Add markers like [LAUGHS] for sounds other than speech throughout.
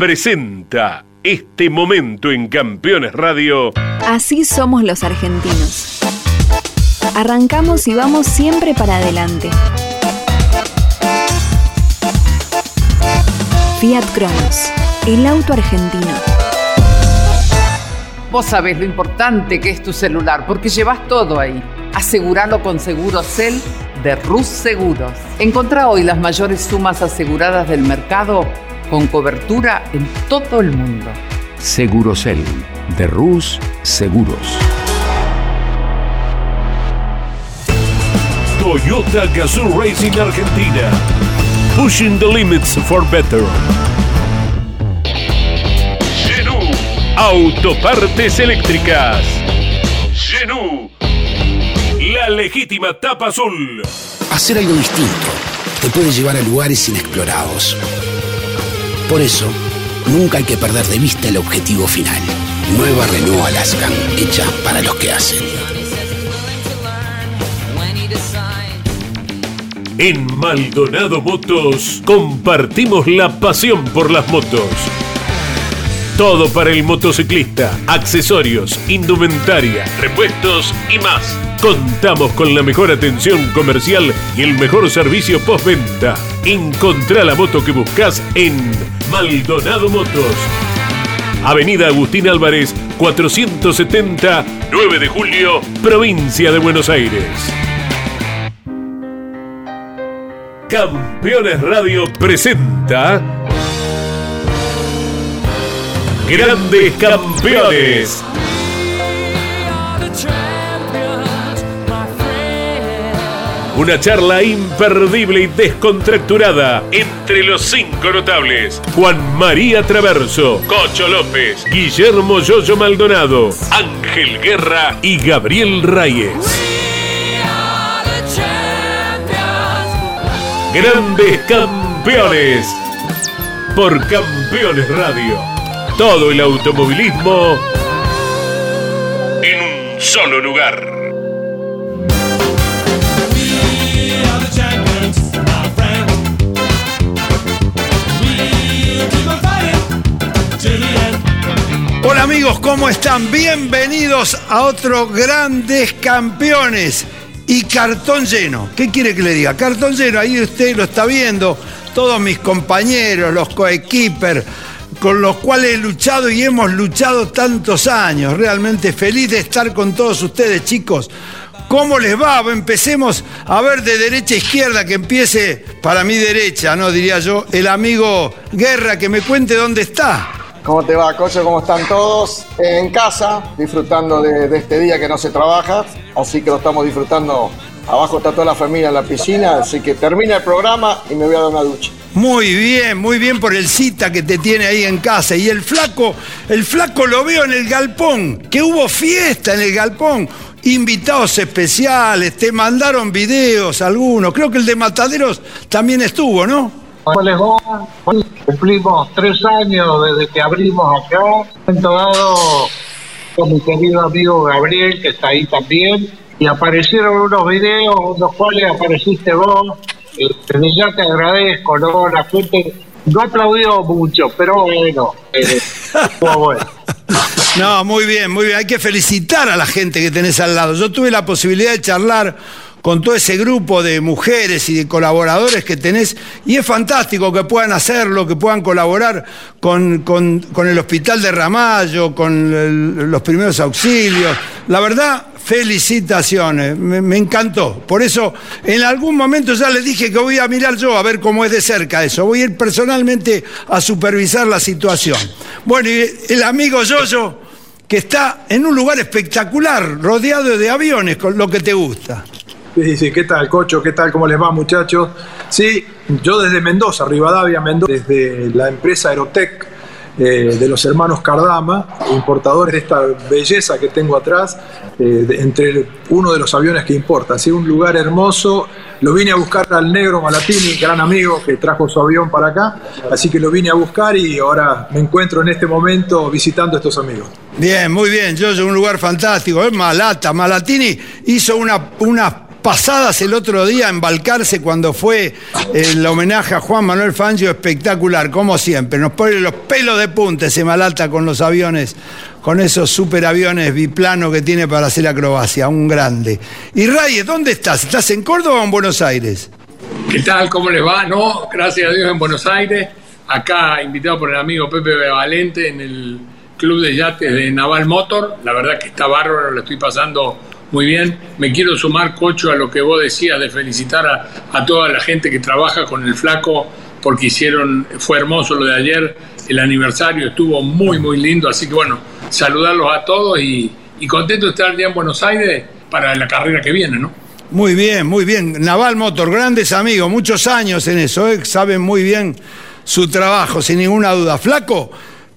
presenta este momento en Campeones Radio. Así somos los argentinos. Arrancamos y vamos siempre para adelante. Fiat Cronos, el auto argentino. Vos sabés lo importante que es tu celular, porque llevas todo ahí. Aseguralo con Segurocel de Rus Seguros. Encontrá hoy las mayores sumas aseguradas del mercado con cobertura en todo el mundo. Segurocel de Rus Seguros. Toyota Gazoo Racing Argentina. Pushing the limits for better. Genú. Autopartes eléctricas. Genú. La legítima tapa azul. Hacer algo distinto te puede llevar a lugares inexplorados. Por eso, nunca hay que perder de vista el objetivo final. Nueva Renault Alaskan, hecha para los que hacen. En Maldonado Motos compartimos la pasión por las motos. Todo para el motociclista, accesorios, indumentaria, repuestos y más. Contamos con la mejor atención comercial y el mejor servicio postventa. Encontrá la moto que buscas en Maldonado Motos. Avenida Agustín Álvarez, 470, 9 de julio, provincia de Buenos Aires. Campeones Radio presenta Grandes Campeones. Una charla imperdible y descontracturada entre los cinco notables. Juan María Traverso, Cocho López, Guillermo Yoyo Maldonado, Ángel Guerra y Gabriel Reyes. Grandes campeones. Por Campeones Radio. Todo el automovilismo en un solo lugar. Hola amigos, ¿cómo están? Bienvenidos a otro Grandes Campeones y cartón lleno. ¿Qué quiere que le diga? Cartón lleno, ahí usted lo está viendo, todos mis compañeros, los coequippers, con los cuales he luchado y hemos luchado tantos años. Realmente feliz de estar con todos ustedes, chicos. ¿Cómo les va? Empecemos a ver de derecha a izquierda, que empiece para mi derecha, ¿no? Diría yo, el amigo Guerra, que me cuente dónde está. ¿Cómo te va, Cocho? ¿Cómo están todos? En casa, disfrutando de, de, este día que no se trabaja, así que lo estamos disfrutando. Abajo está toda la familia en la piscina, así que termina el programa y me voy a dar una ducha. Muy bien, muy bien por el cita que te tiene ahí en casa. Y el flaco, el flaco lo veo en el galpón, que hubo fiesta en el galpón. Invitados especiales, te mandaron videos algunos. Creo que el de Mataderos también estuvo, ¿no? ¿Cómo les va? Cumplimos tres años desde que abrimos acá. Momento dado con mi querido amigo Gabriel, que está ahí también, y aparecieron unos videos, en los cuales apareciste vos. Desde ya te agradezco, ¿no? La gente no aplaudió mucho, pero bueno, eh, [LAUGHS] estuvo bueno. No, muy bien, muy bien. Hay que felicitar a la gente que tenés al lado. Yo tuve la posibilidad de charlar con todo ese grupo de mujeres y de colaboradores que tenés, y es fantástico que puedan hacerlo, que puedan colaborar con, el Hospital de Ramallo, con los primeros auxilios. La verdad, felicitaciones, me, me, encantó. Por eso, en algún momento ya les dije que voy a mirar yo a ver cómo es de cerca eso. Voy a ir personalmente a supervisar la situación. Bueno, y el amigo Yoyo, que está en un lugar espectacular, rodeado de aviones, con lo que te gusta. Sí, sí, ¿qué tal, Cocho? ¿Qué tal? ¿Cómo les va, muchachos? Sí, yo desde Mendoza, Rivadavia, Mendoza, desde la empresa Aerotec eh, de los hermanos Cardama, importadores de esta belleza que tengo atrás, eh, entre uno de los aviones que importa. Así un lugar hermoso. Lo vine a buscar al negro Malatini, gran amigo que trajo su avión para acá. Así que lo vine a buscar y ahora me encuentro en este momento visitando a estos amigos. Bien, muy bien, yo un lugar fantástico. Es Malata. Malatini hizo una pasadas el otro día en Balcarce cuando fue el homenaje a Juan Manuel Fangio, espectacular, como siempre. Nos pone los pelos de punta ese Malata con los aviones, con esos superaviones biplano que tiene para hacer acrobacia, un grande. Y Reyes, ¿dónde estás? ¿Estás en Córdoba o en Buenos Aires? ¿Qué tal? ¿Cómo les va? No, gracias a Dios en Buenos Aires. Acá invitado por el amigo Pepe Valente en el Club de Yates de Naval Motor. La verdad que está bárbaro, lo estoy pasando muy bien. Me quiero sumar, Cocho, a lo que vos decías de felicitar a, a toda la gente que trabaja con el flaco porque hicieron, fue hermoso lo de ayer, el aniversario estuvo muy, muy lindo. Así que bueno, saludarlos a todos y, y contento de estar ya en Buenos Aires para la carrera que viene, ¿no? Muy bien, muy bien. Naval Motor, grandes amigos, muchos años en eso, ¿eh? saben muy bien su trabajo, sin ninguna duda. Flaco,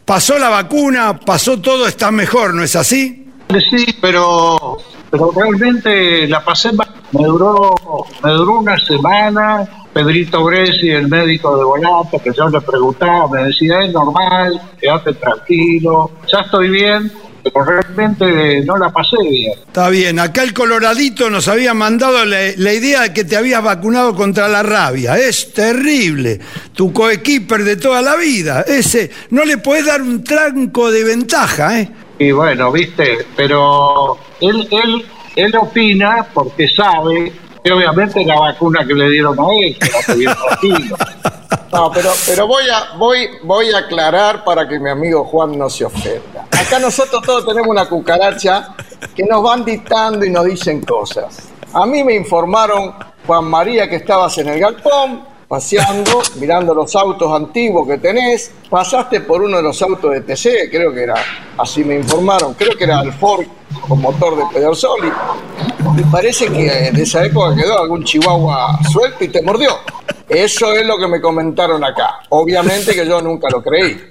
pasó la vacuna, pasó todo, está mejor, ¿no es así? Sí, pero, pero realmente la pasé. Me duró, me duró una semana. Pedrito Gresi, el médico de Volata, que yo le preguntaba, me decía, es normal, quédate tranquilo, ya estoy bien, pero realmente no la pasé bien. Está bien, acá el Coloradito nos había mandado la, la idea de que te habías vacunado contra la rabia. Es terrible. Tu coequiper de toda la vida. Ese, no le puedes dar un tranco de ventaja, ¿eh? Y bueno, viste, pero él, él, él opina porque sabe que obviamente la vacuna que le dieron a él, que la. [LAUGHS] No, pero, pero voy, a, voy, voy a aclarar para que mi amigo Juan no se ofenda. Acá nosotros todos tenemos una cucaracha que nos van dictando y nos dicen cosas. A mí me informaron, Juan María, que estabas en el galpón, paseando, mirando los autos antiguos que tenés, pasaste por uno de los autos de TC, creo que era, así me informaron, creo que era el Ford con motor de Pedersoli, y parece que de esa época quedó algún chihuahua suelto y te mordió. Eso es lo que me comentaron acá. Obviamente que yo nunca lo creí.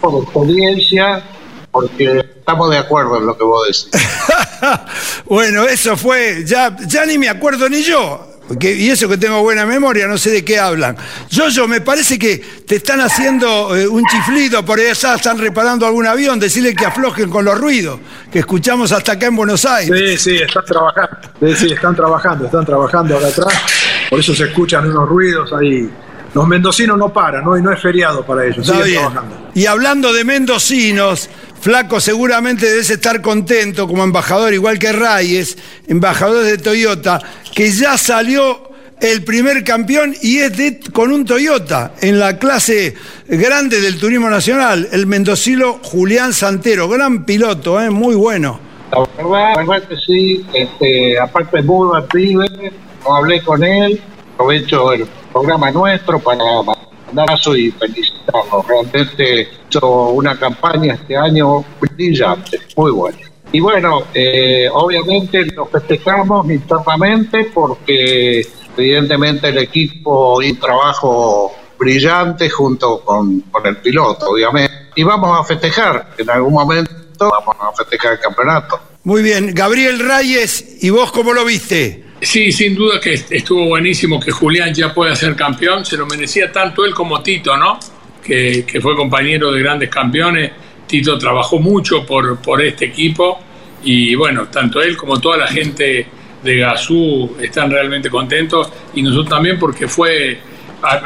Por experiencia, porque estamos de acuerdo en lo que vos decís. [LAUGHS] bueno, eso fue, ya, ya ni me acuerdo ni yo. Porque- y eso que tengo buena memoria, no sé de qué hablan. Yo, me parece que te están haciendo eh, un chiflido, por allá están reparando algún avión, decirle que aflojen con los ruidos que escuchamos hasta acá en Buenos Aires. Sí, sí, están trabajando. Sí, sí, están trabajando, están trabajando acá atrás. Por eso se escuchan unos ruidos ahí. Los mendocinos no paran, ¿no? Y no es feriado para ellos. Está siguen bien. trabajando. Y hablando de mendocinos, Flaco, seguramente debes estar contento como embajador, igual que Reyes, embajador de Toyota, que ya salió el primer campeón y es de- con un Toyota en la clase grande del turismo nacional, el mendocino Julián Santero, gran piloto, ¿eh? muy bueno. La verdad, la verdad que sí, este, aparte es muy pibe, no hablé con él, aprovecho el programa nuestro para mandar abrazo y felicitarlo. Realmente hizo una campaña este año brillante, muy buena. Y bueno, eh, obviamente lo festejamos internamente porque evidentemente el equipo un trabajo brillante junto con, con el piloto, obviamente. Y vamos a festejar, en algún momento vamos a festejar el campeonato. Muy bien, Gabriel Reyes, ¿y vos cómo lo viste? Sí, sin duda que estuvo buenísimo que Julián ya pueda ser campeón. Se lo merecía tanto él como Tito, ¿no? Que, que fue compañero de grandes campeones. Tito trabajó mucho por, por este equipo y bueno, tanto él como toda la gente de Gazú están realmente contentos y nosotros también porque fue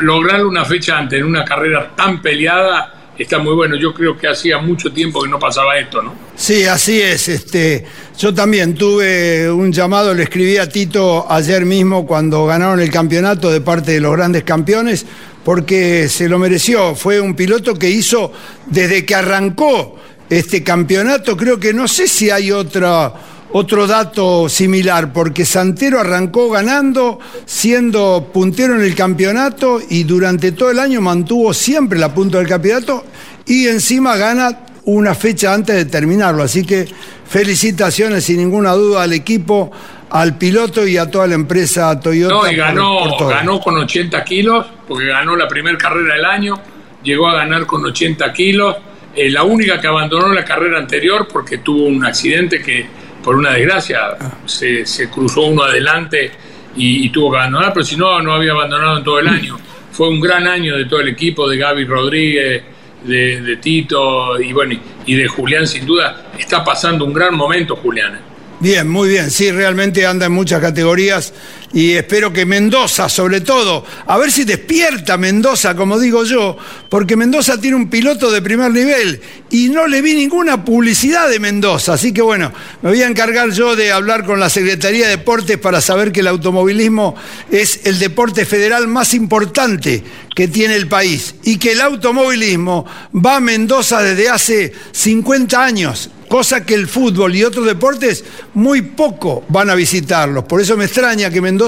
lograr una fecha antes en una carrera tan peleada está muy bueno. Yo creo que hacía mucho tiempo que no pasaba esto, ¿no? Sí, así es. Este, yo también tuve un llamado, le escribí a Tito ayer mismo cuando ganaron el campeonato de parte de los grandes campeones, porque se lo mereció. Fue un piloto que hizo desde que arrancó este campeonato, creo que no sé si hay otra, otro dato similar, porque Santero arrancó ganando, siendo puntero en el campeonato y durante todo el año mantuvo siempre la punta del campeonato y encima gana una fecha antes de terminarlo. Así que felicitaciones sin ninguna duda al equipo, al piloto y a toda la empresa Toyota. No, y ganó, por ganó con 80 kilos, porque ganó la primera carrera del año, llegó a ganar con 80 kilos. Eh, la única que abandonó la carrera anterior porque tuvo un accidente que, por una desgracia, se, se cruzó uno adelante y, tuvo que abandonar, pero si no, no había abandonado en todo el año. Fue un gran año de todo el equipo, de Gaby Rodríguez, de, de Tito y bueno, y de Julián, sin duda. Está pasando un gran momento, Julián. Bien, muy bien. Sí, realmente anda en muchas categorías y espero que Mendoza, sobre todo, a ver si despierta Mendoza, como digo yo, porque Mendoza tiene un piloto de primer nivel y no le vi ninguna publicidad de Mendoza. Así que bueno, me voy a encargar yo de hablar con la Secretaría de Deportes para saber que el automovilismo es el deporte federal más importante que tiene el país y que el automovilismo va a Mendoza desde hace 50 años cosa que el fútbol y otros deportes muy poco van a visitarlos. Por eso me extraña que Mendoza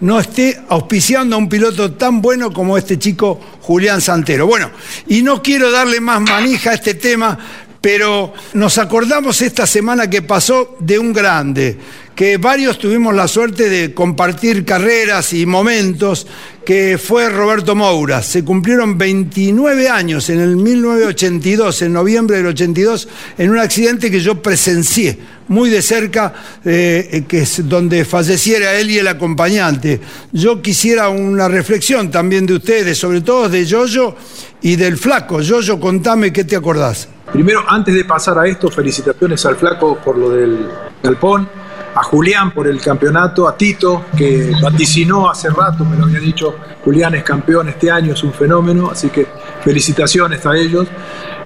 no esté auspiciando a un piloto tan bueno como este chico Julián Santero. Bueno, y no quiero darle más manija a este tema, pero nos acordamos esta semana que pasó de un grande, que varios tuvimos la suerte de compartir carreras y momentos, que fue Roberto Moura. Se cumplieron 29 años en el 1982, en noviembre del 82, en un accidente que yo presencié muy de cerca, eh, donde falleciera él y el acompañante. Yo quisiera una reflexión también de ustedes, sobre todo de Yoyo y del flaco. Yoyo, contame qué te acordás. Primero, antes de pasar a esto, felicitaciones al flaco por lo del galpón a Julián por el campeonato, a Tito, que vaticinó hace rato, me lo había dicho, Julián es campeón este año, es un fenómeno, así que felicitaciones a ellos.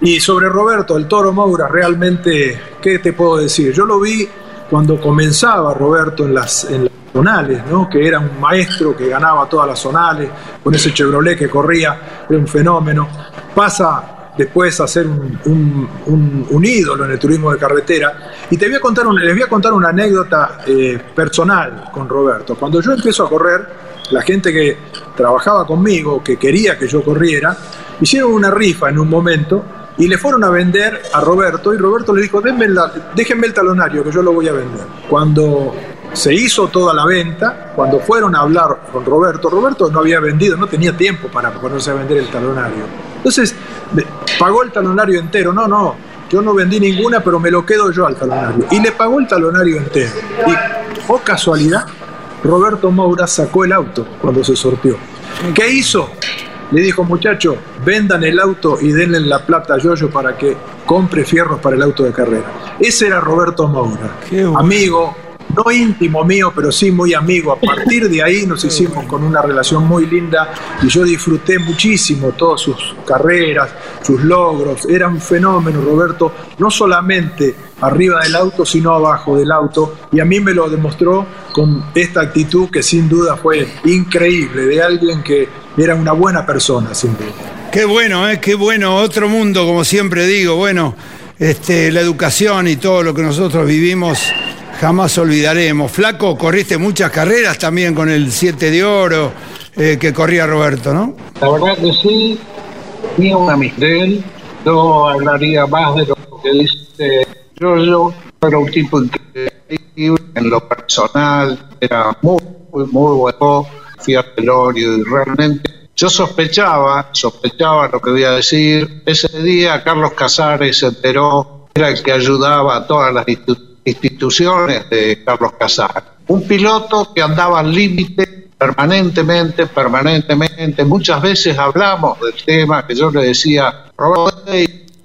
Y sobre Roberto, el toro Moura, realmente, ¿qué te puedo decir? Yo lo vi cuando comenzaba Roberto en las, en zonales, ¿no? que era un maestro que ganaba todas las zonales, con ese Chevrolet que corría, era un fenómeno. Pasa después a ser un, ídolo en el turismo de carretera. Y te voy a contar les voy a contar una anécdota eh, personal con Roberto. Cuando yo empiezo a correr, la gente que trabajaba conmigo, que quería que yo corriera, hicieron una rifa en un momento y le fueron a vender a Roberto y Roberto le dijo, déjenme el talonario que yo lo voy a vender. Cuando se hizo toda la venta, cuando fueron a hablar con Roberto, Roberto no había vendido, no tenía tiempo para ponerse a vender el talonario. Entonces, pagó el talonario entero. No, no, yo no vendí ninguna, pero me lo quedo yo al talonario. Y le pagó el talonario entero. Y, oh casualidad, Roberto Moura sacó el auto cuando se sortió. ¿Qué hizo? Le dijo, muchacho, vendan el auto y denle la plata a Yoyo para que compre fierros para el auto de carrera. Ese era Roberto Moura. Amigo, no íntimo mío, pero sí muy amigo. A partir de ahí nos hicimos con una relación muy linda y yo disfruté muchísimo todas sus carreras, sus logros. Era un fenómeno, Roberto, no solamente arriba del auto, sino abajo del auto. Y a mí me lo demostró con esta actitud que sin duda fue increíble, de alguien que era una buena persona, sin duda. Qué bueno, ¿eh? qué bueno, otro mundo, como siempre digo. Bueno, este, la educación y todo lo que nosotros vivimos jamás olvidaremos. Flaco, corriste muchas carreras también con el 7 de oro eh, que corría Roberto, ¿no? La verdad que sí, tenía una amistad. Yo hablaría más de lo que dice yo, yo era un tipo increíble en lo personal, era muy, muy, muy bueno, fui a Pelorio y realmente yo sospechaba, sospechaba lo que voy a decir. Ese día Carlos Casares se enteró, era el que ayudaba a todas las instituciones instituciones de Carlos Casar. Un piloto que andaba al límite permanentemente, permanentemente. Muchas veces hablamos del tema que yo le decía,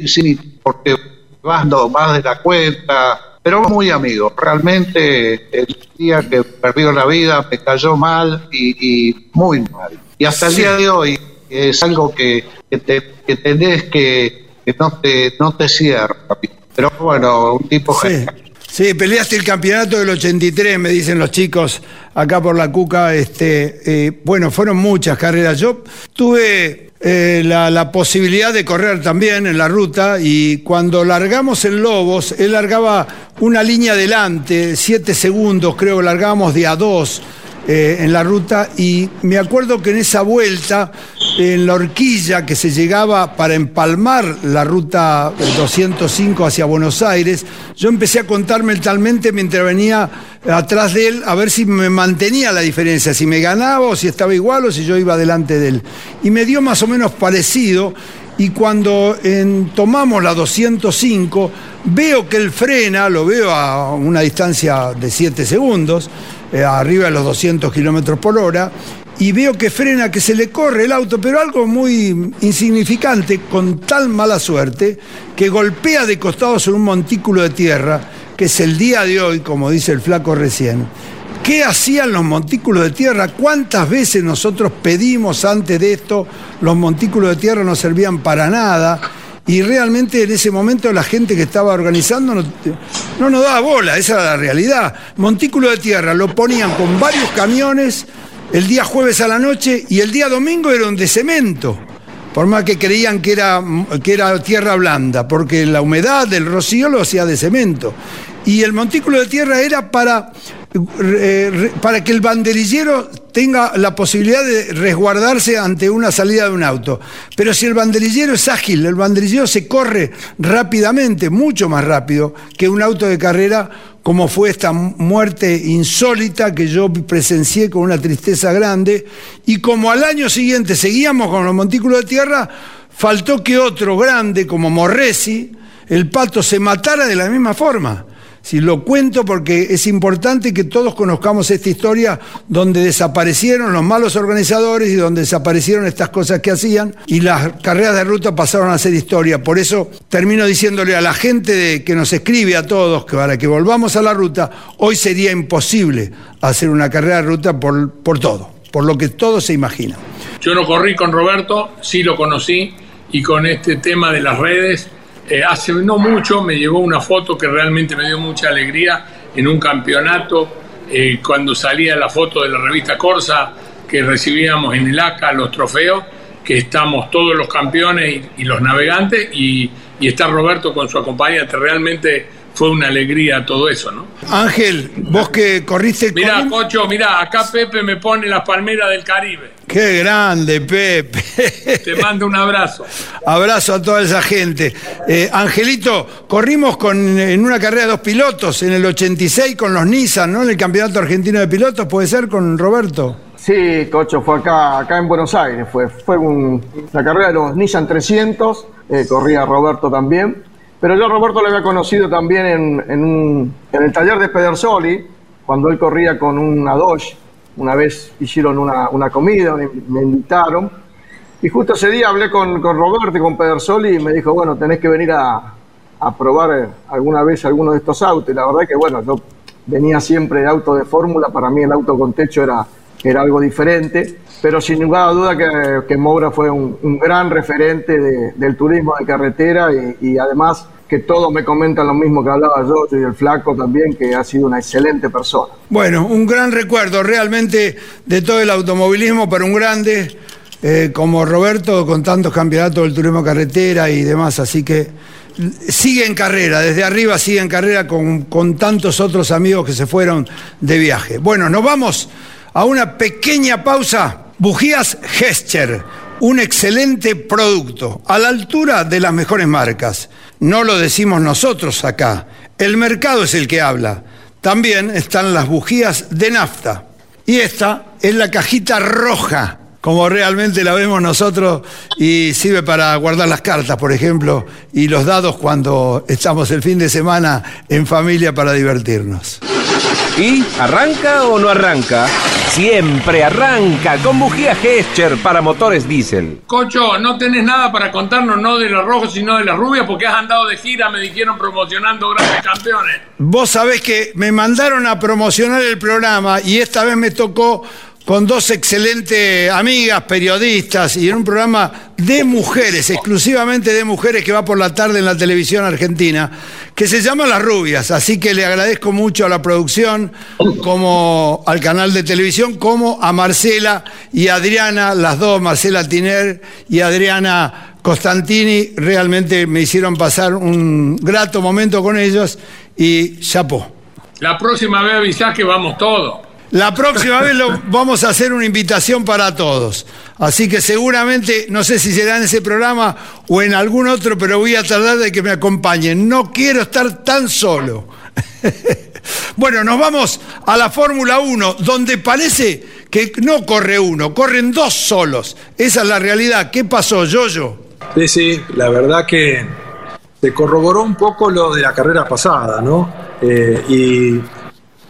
sí, porque vas más de la cuenta, pero muy amigo. Realmente el día que perdió la vida me cayó mal y, muy mal. Y hasta el día de hoy es algo que, te, que tenés que, que no te, no te cierra. Pero bueno, un tipo Sí, peleaste el campeonato del 83, me dicen los chicos acá por la Cuca. Este, eh, bueno, fueron muchas carreras. Yo tuve eh, la, posibilidad de correr también en la ruta y cuando largamos en Lobos, él largaba una línea adelante, siete segundos, creo que largábamos de a dos eh, en la ruta y me acuerdo que en esa vuelta, en la horquilla que se llegaba para empalmar la ruta 205 hacia Buenos Aires, yo empecé a contarme mentalmente mientras venía atrás de él a ver si me mantenía la diferencia, si me ganaba o si estaba igual o si yo iba delante de él. Y me dio más o menos parecido y cuando tomamos la 205, veo que él frena, lo veo a una distancia de 7 segundos, eh, arriba de los 200 kilómetros por hora, y veo que frena, que se le corre el auto, pero algo muy insignificante, con tal mala suerte, que golpea de costado sobre un montículo de tierra que es el día de hoy, como dice el flaco recién, ¿qué hacían los montículos de tierra? ¿Cuántas veces nosotros pedimos antes de esto? Los montículos de tierra no servían para nada. Y realmente en ese momento la gente que estaba organizando no, no nos daba bola, esa era la realidad. Montículo de tierra lo ponían con varios camiones el día jueves a la noche y el día domingo era un de cemento por más que creían que era, que era tierra blanda, porque la humedad del rocío lo hacía de cemento. Y el montículo de tierra era para, eh, para que el banderillero tenga la posibilidad de resguardarse ante una salida de un auto. Pero si el banderillero es ágil, el banderillero se corre rápidamente, mucho más rápido que un auto de carrera, como fue esta muerte insólita que yo presencié con una tristeza grande, y como al año siguiente seguíamos con los montículos de tierra, faltó que otro grande como Morresi, el pato, se matara de la misma forma. Si lo cuento porque es importante que todos conozcamos esta historia donde desaparecieron los malos organizadores y donde desaparecieron estas cosas que hacían y las carreras de ruta pasaron a ser historia. Por eso termino diciéndole a la gente que nos escribe a todos que para que volvamos a la ruta, hoy sería imposible hacer una carrera de ruta por, por todo, por lo que todos se imaginan. Yo no corrí con Roberto, sí lo conocí y con este tema de las redes eh, hace no mucho me llegó una foto que realmente me dio mucha alegría en un campeonato, eh, cuando salía la foto de la revista Corsa, que recibíamos en el ACA los trofeos, que estamos todos los campeones y, los navegantes, y, y, está Roberto con su acompañante. Realmente fue una alegría todo eso, ¿no? Ángel, vos que corriste... Mira, Cocho, mira, acá Pepe me pone las palmeras del Caribe. Qué grande, Pepe. Te mando un abrazo. abrazo a toda esa gente. Eh, Angelito, corrimos con, en una carrera de dos pilotos en el 86 con los Nissan, ¿no? En el Campeonato Argentino de Pilotos, ¿puede ser con Roberto? Sí, Cocho, fue acá, acá en Buenos Aires. Fue, fue la carrera de los Nissan 300, eh, corría Roberto también. Pero yo Roberto lo había conocido también en, en, en el taller de Pedersoli, cuando él corría con una Dodge una vez hicieron una, una comida, me, invitaron. Y justo ese día hablé con, con Roberto y con Pedersoli y me dijo, bueno, tenés que venir a, a probar eh, alguna vez alguno de estos autos. Y la verdad que, bueno, yo venía siempre de auto de fórmula, para mí el auto con techo era, era algo diferente, pero sin ninguna duda que, que Moura fue un, gran referente de, del turismo de carretera y, además que todos me comentan lo mismo que hablaba yo y el flaco también, que ha sido una excelente persona. Bueno, un gran recuerdo realmente de todo el automovilismo para un grande eh, como Roberto, con tantos campeonatos del turismo carretera y demás, así que sigue en carrera, desde arriba sigue en carrera con, con tantos otros amigos que se fueron de viaje. Bueno, nos vamos a una pequeña pausa. Bujías Gescher, un excelente producto, a la altura de las mejores marcas. No lo decimos nosotros acá, el mercado es el que habla. También están las bujías de nafta. Y esta es la cajita roja, como realmente la vemos nosotros, y sirve para guardar las cartas, por ejemplo, y los dados cuando estamos el fin de semana en familia para divertirnos. ¿Y arranca o no arranca? Siempre arranca con bujía Gescher para motores diésel. Cocho, no tenés nada para contarnos, no de los rojos, sino de las rubias, porque has andado de gira, me dijeron, promocionando grandes campeones. Vos sabés que me mandaron a promocionar el programa y esta vez me tocó con dos excelentes amigas periodistas y en un programa de mujeres, exclusivamente de mujeres que va por la tarde en la televisión argentina, que se llama Las Rubias. Así que le agradezco mucho a la producción, como al canal de televisión, como a Marcela y Adriana, las dos, Marcela Tiner y Adriana Costantini, realmente me hicieron pasar un grato momento con ellos y chapó. La próxima vez avisás que vamos todos. La próxima vez lo, vamos a hacer una invitación para todos. Así que seguramente, no sé si será en ese programa o en algún otro, pero voy a tratar de que me acompañen. No quiero estar tan solo. [LAUGHS] bueno, nos vamos a la Fórmula 1, donde parece que no corre uno, corren dos solos. Esa es la realidad. ¿Qué pasó, Yoyo? Sí, sí, la verdad que se corroboró un poco lo de la carrera pasada, ¿no? Eh, y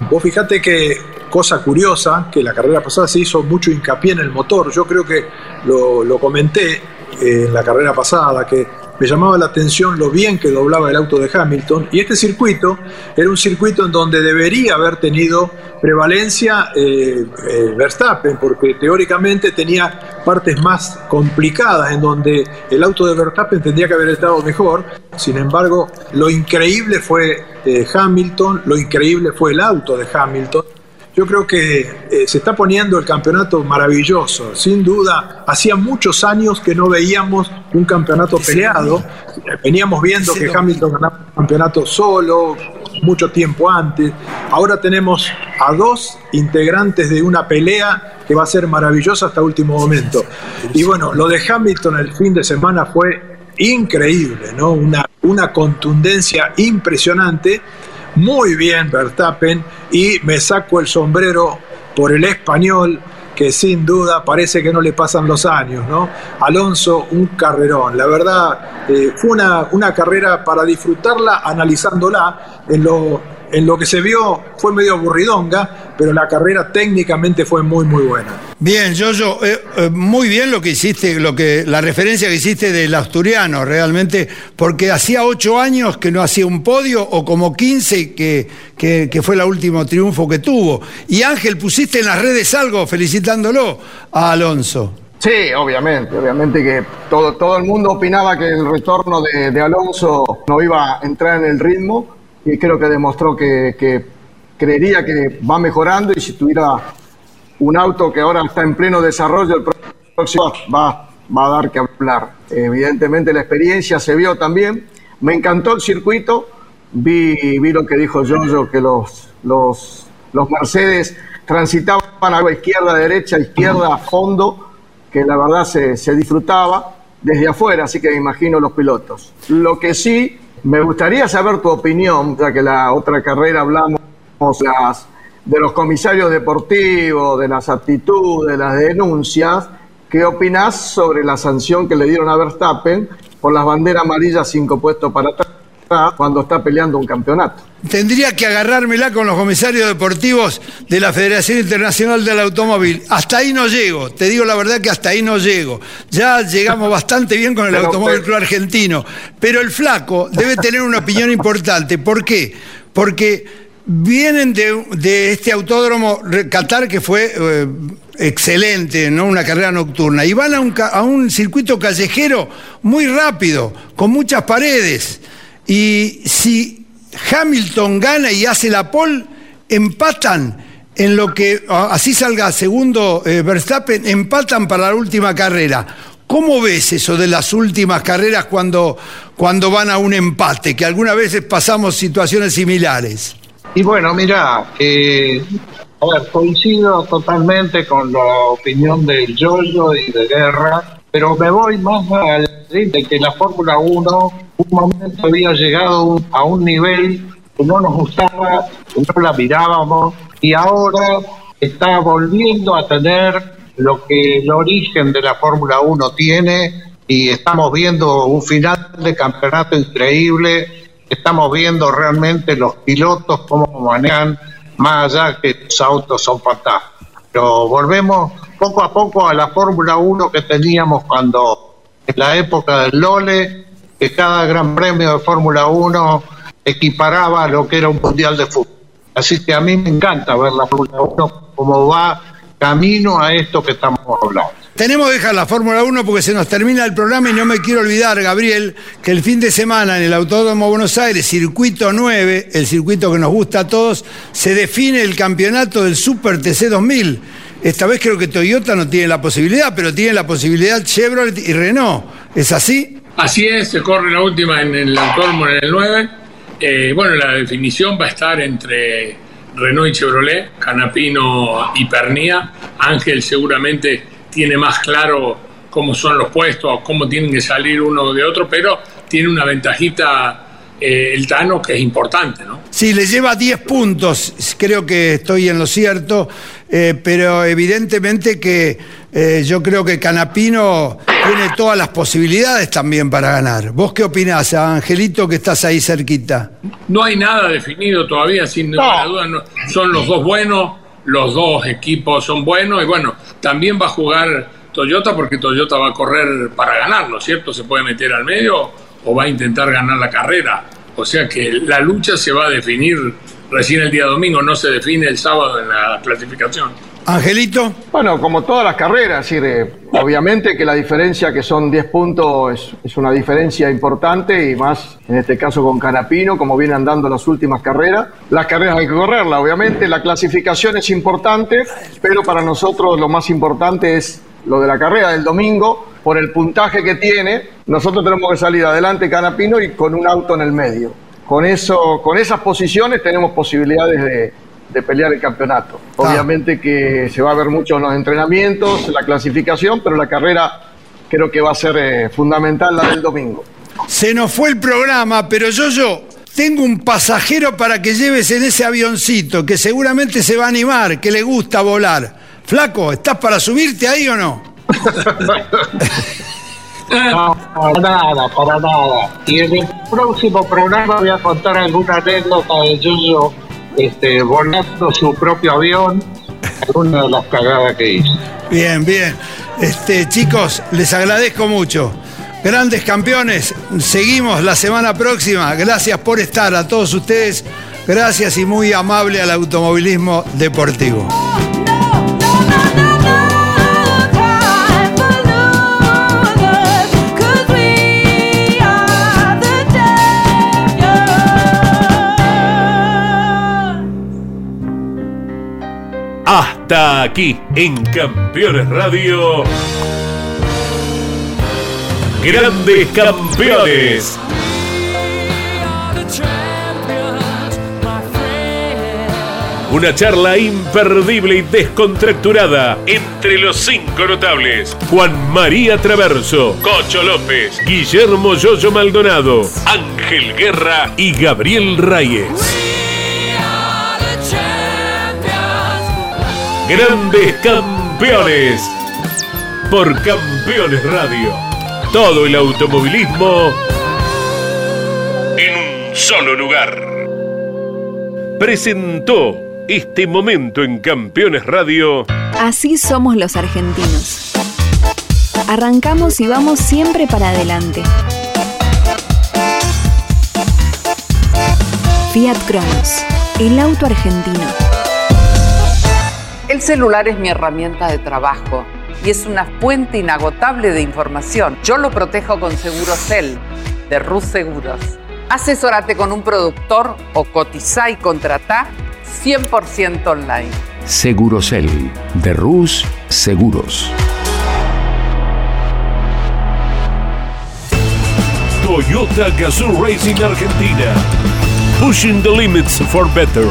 vos fijate que cosa curiosa, que la carrera pasada se hizo mucho hincapié en el motor. Yo creo que lo, lo comenté, eh, en la carrera pasada, que me llamaba la atención lo bien que doblaba el auto de Hamilton. Y este circuito era un circuito en donde debería haber tenido prevalencia eh, eh, Verstappen, porque teóricamente tenía partes más complicadas en donde el auto de Verstappen tendría que haber estado mejor. Sin embargo, lo increíble fue Hamilton, lo increíble fue el auto de Hamilton yo creo que eh, se está poniendo el campeonato maravilloso. Sin duda, hacía muchos años que no veíamos un campeonato peleado. Veníamos viendo que Hamilton ganaba un campeonato solo, mucho tiempo antes. Ahora tenemos a dos integrantes de una pelea que va a ser maravillosa hasta último momento. Y bueno, lo de Hamilton el fin de semana fue increíble, ¿no? Una, una contundencia impresionante muy bien Verstappen y me saco el sombrero por el español que sin duda parece que no le pasan los años, ¿no? Alonso, un carrerón. La verdad, eh, fue una, una carrera para disfrutarla analizándola en lo en lo que se vio fue medio aburridonga, pero la carrera técnicamente fue muy, muy buena. Bien, Jojo, eh, eh, muy bien lo que hiciste, lo que, la referencia que hiciste del asturiano, realmente, porque hacía ocho años que no hacía un podio, o como quince que, que, fue el último triunfo que tuvo. Y Ángel, pusiste en las redes algo felicitándolo a Alonso. Sí, obviamente, obviamente que todo, todo el mundo opinaba que el retorno de, de Alonso no iba a entrar en el ritmo y creo que demostró que, creería que va mejorando y si tuviera un auto que ahora está en pleno desarrollo, el próximo va, va a dar que hablar. Evidentemente la experiencia se vio también. Me encantó el circuito. Vi, vi lo que dijo Giorgio, que los, los, los Mercedes transitaban a izquierda, derecha, izquierda, fondo, que la verdad se, se disfrutaba desde afuera, así que me imagino los pilotos. Lo que sí me gustaría saber tu opinión, ya que la otra carrera hablamos las, de los comisarios deportivos, de las actitudes, de las denuncias. ¿Qué opinas sobre la sanción que le dieron a Verstappen por las banderas amarillas cinco puestos para atrás cuando está peleando un campeonato? Tendría que agarrármela con los comisarios deportivos de la Federación Internacional del Automóvil. Hasta ahí no llego, te digo la verdad que hasta ahí no llego. Ya llegamos [LAUGHS] bastante bien con el Automóvil Club Argentino, pero el flaco debe tener una opinión [LAUGHS] importante. ¿Por qué? Porque vienen de, este autódromo Qatar que fue eh, excelente, ¿no? una carrera nocturna, y van a un, a un circuito callejero muy rápido, con muchas paredes. Y si Hamilton gana y hace la pole, empatan en lo que así salga segundo eh, Verstappen, empatan para la última carrera. ¿Cómo ves eso de las últimas carreras cuando, cuando van a un empate? Que algunas veces pasamos situaciones similares. Y bueno, mira, eh, coincido totalmente con la opinión del Giorgio y de Guerra, pero me voy más al de que la Fórmula 1 un momento había llegado a un nivel que no nos gustaba, que no la mirábamos, y ahora está volviendo a tener lo que el origen de la Fórmula 1 tiene, y estamos viendo un final de campeonato increíble, estamos viendo realmente los pilotos cómo manejan, más allá que los autos son fantásticos. Pero volvemos poco a poco a la Fórmula 1 que teníamos cuando en la época del Lole que cada gran premio de Fórmula 1 equiparaba a lo que era un mundial de fútbol. Así que a mí me encanta ver la Fórmula 1 como va camino a esto que estamos hablando. Tenemos que dejar la Fórmula 1 porque se nos termina el programa y no me quiero olvidar, Gabriel, que el fin de semana en el Autódromo Buenos Aires, circuito 9, el circuito que nos gusta a todos, se define el campeonato del Super TC 2000. Esta vez creo que Toyota no tiene la posibilidad, pero tiene la posibilidad Chevrolet y Renault. ¿Es así? Así es, se corre la última en el autónomo en el 9. Eh, bueno, la definición va a estar entre Renault y Chevrolet, Canapino y Pernía. Ángel seguramente tiene más claro cómo son los puestos, cómo tienen que salir uno de otro, pero tiene una ventajita eh, el Tano que es importante, ¿no? Sí, le lleva 10 puntos, creo que estoy en lo cierto, eh, pero evidentemente que eh, yo creo que Canapino tiene todas las posibilidades también para ganar. ¿Vos qué opinás, Angelito, que estás ahí cerquita? No hay nada definido todavía, sin duda, son los dos buenos, los dos equipos son buenos y bueno, también va a jugar Toyota porque Toyota va a correr para ganarlo, ¿cierto? Se puede meter al medio o va a intentar ganar la carrera. O sea que la lucha se va a definir recién el día domingo, no se define el sábado en la clasificación. Angelito. Bueno, como todas las carreras, es decir, eh, obviamente que la diferencia que son 10 puntos es, es una diferencia importante y más en este caso con Canapino, como viene andando las últimas carreras. Las carreras hay que correrlas, obviamente, la clasificación es importante, pero para nosotros lo más importante es lo de la carrera del domingo, por el puntaje que tiene, nosotros tenemos que salir adelante Canapino y con un auto en el medio. Con, eso, con esas posiciones tenemos posibilidades de, de pelear el campeonato. Obviamente que se va a ver mucho en los entrenamientos, la clasificación, pero la carrera creo que va a ser eh, fundamental la del domingo. Se nos fue el programa, pero yo, yo tengo un pasajero para que lleves en ese avioncito, que seguramente se va a animar, que le gusta volar. Flaco, ¿estás para subirte ahí o no? [LAUGHS] No, para nada, para nada. Y en el próximo programa voy a contar alguna anécdota de Yuyo este, volando su propio avión, una de las cagadas que hizo. Bien, bien. Este, chicos, les agradezco mucho. Grandes campeones, seguimos la semana próxima. Gracias por estar a todos ustedes. Gracias y muy amable al automovilismo deportivo. Aquí en Campeones Radio. Grandes campeones. Una charla imperdible y descontracturada entre los cinco notables. Juan María Traverso, Cocho López, Guillermo Yoyo Maldonado, Ángel Guerra y Gabriel Reyes. Grandes campeones. Por Campeones Radio. Todo el automovilismo en un solo lugar. Presentó este momento en Campeones Radio. Así somos los argentinos. Arrancamos y vamos siempre para adelante. Fiat Cronos, el auto argentino. El celular es mi herramienta de trabajo y es una fuente inagotable de información. Yo lo protejo con Segurocel de Rus Seguros. Asesórate con un productor o cotiza y contrata 100% online. Segurocel de Rus Seguros. Toyota Gazoo Racing Argentina. Pushing the limits for better.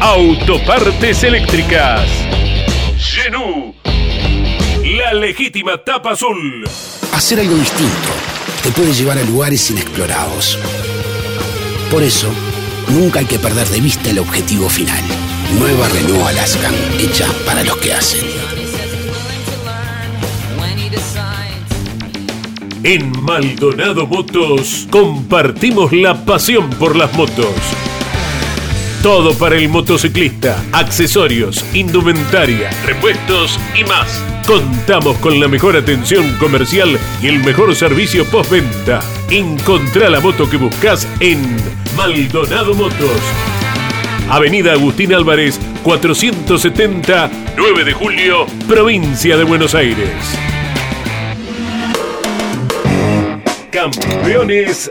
Autopartes eléctricas. Genú. La legítima tapa azul. Hacer algo distinto te puede llevar a lugares inexplorados. Por eso, nunca hay que perder de vista el objetivo final. Nueva Renault Alaskan, hecha para los que hacen. En Maldonado Motos compartimos la pasión por las motos. Todo para el motociclista, accesorios, indumentaria, repuestos y más. Contamos con la mejor atención comercial y el mejor servicio postventa. Encontrá la moto que buscas en Maldonado Motos. Avenida Agustín Álvarez, 470, 9 de julio, provincia de Buenos Aires. Campeones